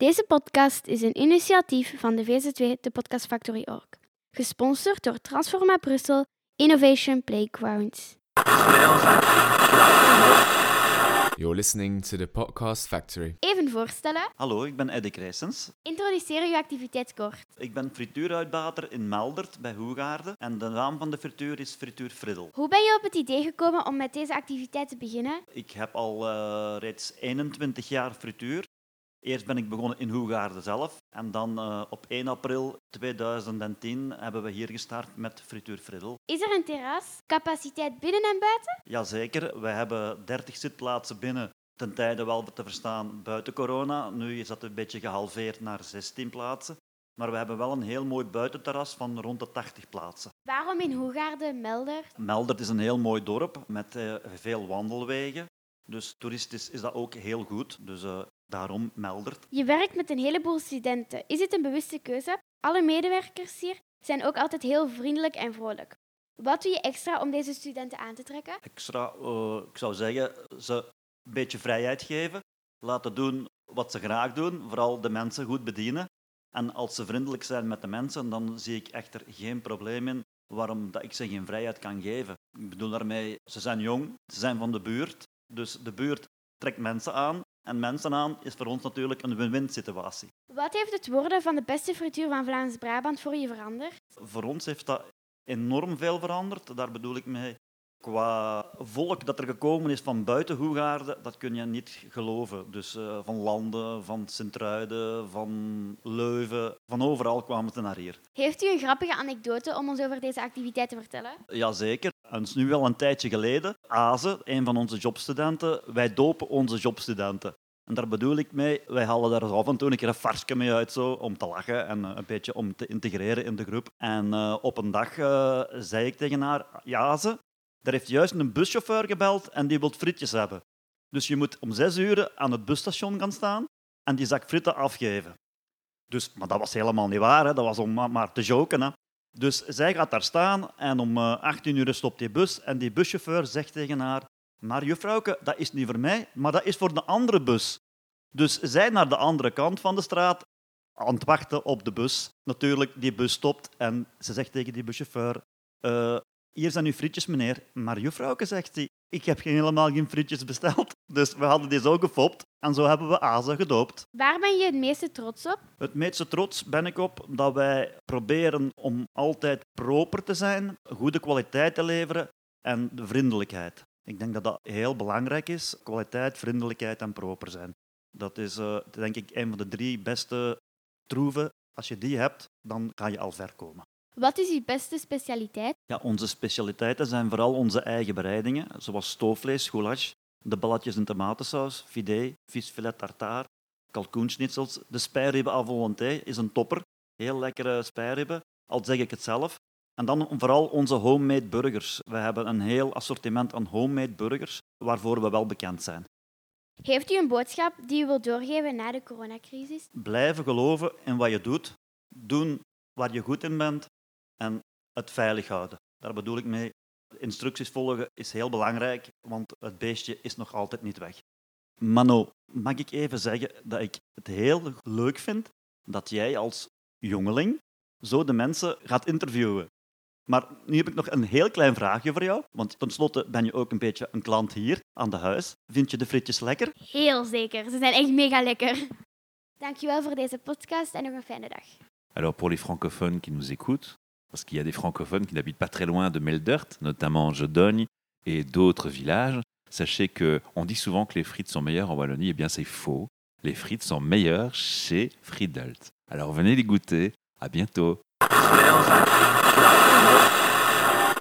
Deze podcast is een initiatief van de VZW, de Podcast Factory Org. Gesponsord door Transforma Brussel Innovation Playgrounds. You're listening to the Podcast Factory. Even voorstellen, Hallo, ik ben Eddie Krijsens. introduceer je activiteit kort. Ik ben frituuruitbater in Meldert bij Hoegaarden en de naam van de frituur is Frituur Friddel. Hoe ben je op het idee gekomen om met deze activiteit te beginnen? Ik heb al eh, reeds 21 jaar frituur. Eerst ben ik begonnen in Hoegaarden zelf en dan eh, op 1 april 2010 hebben we hier gestart met Frituur Friddel. Is er een terras? Capaciteit binnen en buiten? Jazeker, we hebben 30 zitplaatsen binnen, ten tijde wel te verstaan buiten corona. Nu is dat een beetje gehalveerd naar 16 plaatsen. Maar we hebben wel een heel mooi buitenterras van rond de 80 plaatsen. Waarom in Hoegaarden, Melder? Meldert is een heel mooi dorp met eh, veel wandelwegen. Dus toeristisch is dat ook heel goed. Dus eh, daarom Meldert. Je werkt met een heleboel studenten. Is dit een bewuste keuze? Alle medewerkers hier zijn ook altijd heel vriendelijk en vrolijk. Wat doe je extra om deze studenten aan te trekken? Extra, eh, ik zou zeggen, ze een beetje vrijheid geven. Laten doen wat ze graag doen. Vooral de mensen goed bedienen. En als ze vriendelijk zijn met de mensen, dan zie ik echter geen probleem in waarom dat ik ze geen vrijheid kan geven. Ik bedoel daarmee, ze zijn jong, ze zijn van de buurt. Dus de buurt trekt mensen aan. En mensen aan is voor ons natuurlijk een win-win situatie. Wat heeft het worden van de beste frituur van Vlaams-Brabant voor je veranderd? Voor ons heeft dat enorm veel veranderd. Daar bedoel ik mee. Qua volk dat er gekomen is van buiten Hoegaarden, dat kun je niet geloven. Dus eh, van Landen, van Sint-Truiden, van Leuven, van overal kwamen ze naar hier. Heeft u een grappige anekdote om ons over deze activiteit te vertellen? Jazeker. Het is nu wel een tijdje geleden. Aze, een van onze jobstudenten, wij dopen onze jobstudenten. En daar bedoel ik mee, wij halen daar af en toe een keer een farsje mee uit zo, om te lachen en eh, een beetje om te integreren in de groep. En eh, op een dag eh, zei ik tegen haar, ja er heeft juist een buschauffeur gebeld en die wil frietjes hebben. Dus je moet om zes uur aan het busstation gaan staan en die zak frieten afgeven. Dus, maar dat was helemaal niet waar, hè. dat was om maar te joken. Hè. Dus zij gaat daar staan en om eh, 18 uur stopt die bus en die buschauffeur zegt tegen haar maar juffrouwke, dat is niet voor mij, maar dat is voor de andere bus. Dus zij naar de andere kant van de straat aan het wachten op de bus. Natuurlijk, die bus stopt en ze zegt tegen die buschauffeur "Eh, hier zijn uw frietjes, meneer. Maar juffrouwke, zegt hij, ik heb geen, helemaal geen frietjes besteld. Dus we hadden die zo gefopt en zo hebben we Aza gedoopt. Waar ben je het meeste trots op? Het meeste trots ben ik op dat wij proberen om altijd proper te zijn, goede kwaliteit te leveren en de vriendelijkheid. Ik denk dat dat heel belangrijk is. Kwaliteit, vriendelijkheid en proper zijn. Dat is eh, denk ik een van de drie beste troeven. Als je die hebt, dan ga je al ver komen. Wat is uw beste specialiteit? Ja, onze specialiteiten zijn vooral onze eigen bereidingen, zoals stoofvlees, goulash, de balletjes in tomatensaus, fidee, visfilet tartare, kalkoenschnitzels. De spijribben à volonté is een topper, heel lekkere spijribben, al zeg ik het zelf. En dan vooral onze homemade burgers. We hebben een heel assortiment aan homemade burgers, waarvoor we wel bekend zijn. Heeft u een boodschap die u wilt doorgeven na de coronacrisis? Blijven geloven in wat je doet, doen waar je goed in bent en het veilig houden. Daar bedoel ik mee. Instructies volgen is heel belangrijk, want het beestje is nog altijd niet weg. Mano, mag ik even zeggen dat ik het heel leuk vind dat jij als jongeling zo de mensen gaat interviewen. Maar nu heb ik nog een heel klein vraagje voor jou, want tenslotte ben je ook een beetje een klant hier aan de huis. Vind je de frietjes lekker? Heel zeker, ze zijn echt mega lekker. Dankjewel voor deze podcast en nog een fijne dag. Alors pour les francophones qui nous écoutent, parce qu'il y a des francophones qui n'habitent pas très loin de Meldert, notamment Jodogne et d'autres villages, sachez que on dit souvent que les frites sont meilleures en Wallonie, eh bien c'est faux. Les frites sont meilleures chez Friedelt. Alors venez les goûter. À bientôt.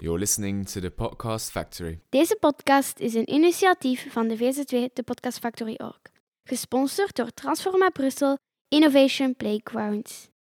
You're listening to the Podcast Factory. Deze podcast is een initiatief van de VZW, de Podcast Factory Org. Gesponsord door Transforma Brussel Innovation Playgrounds.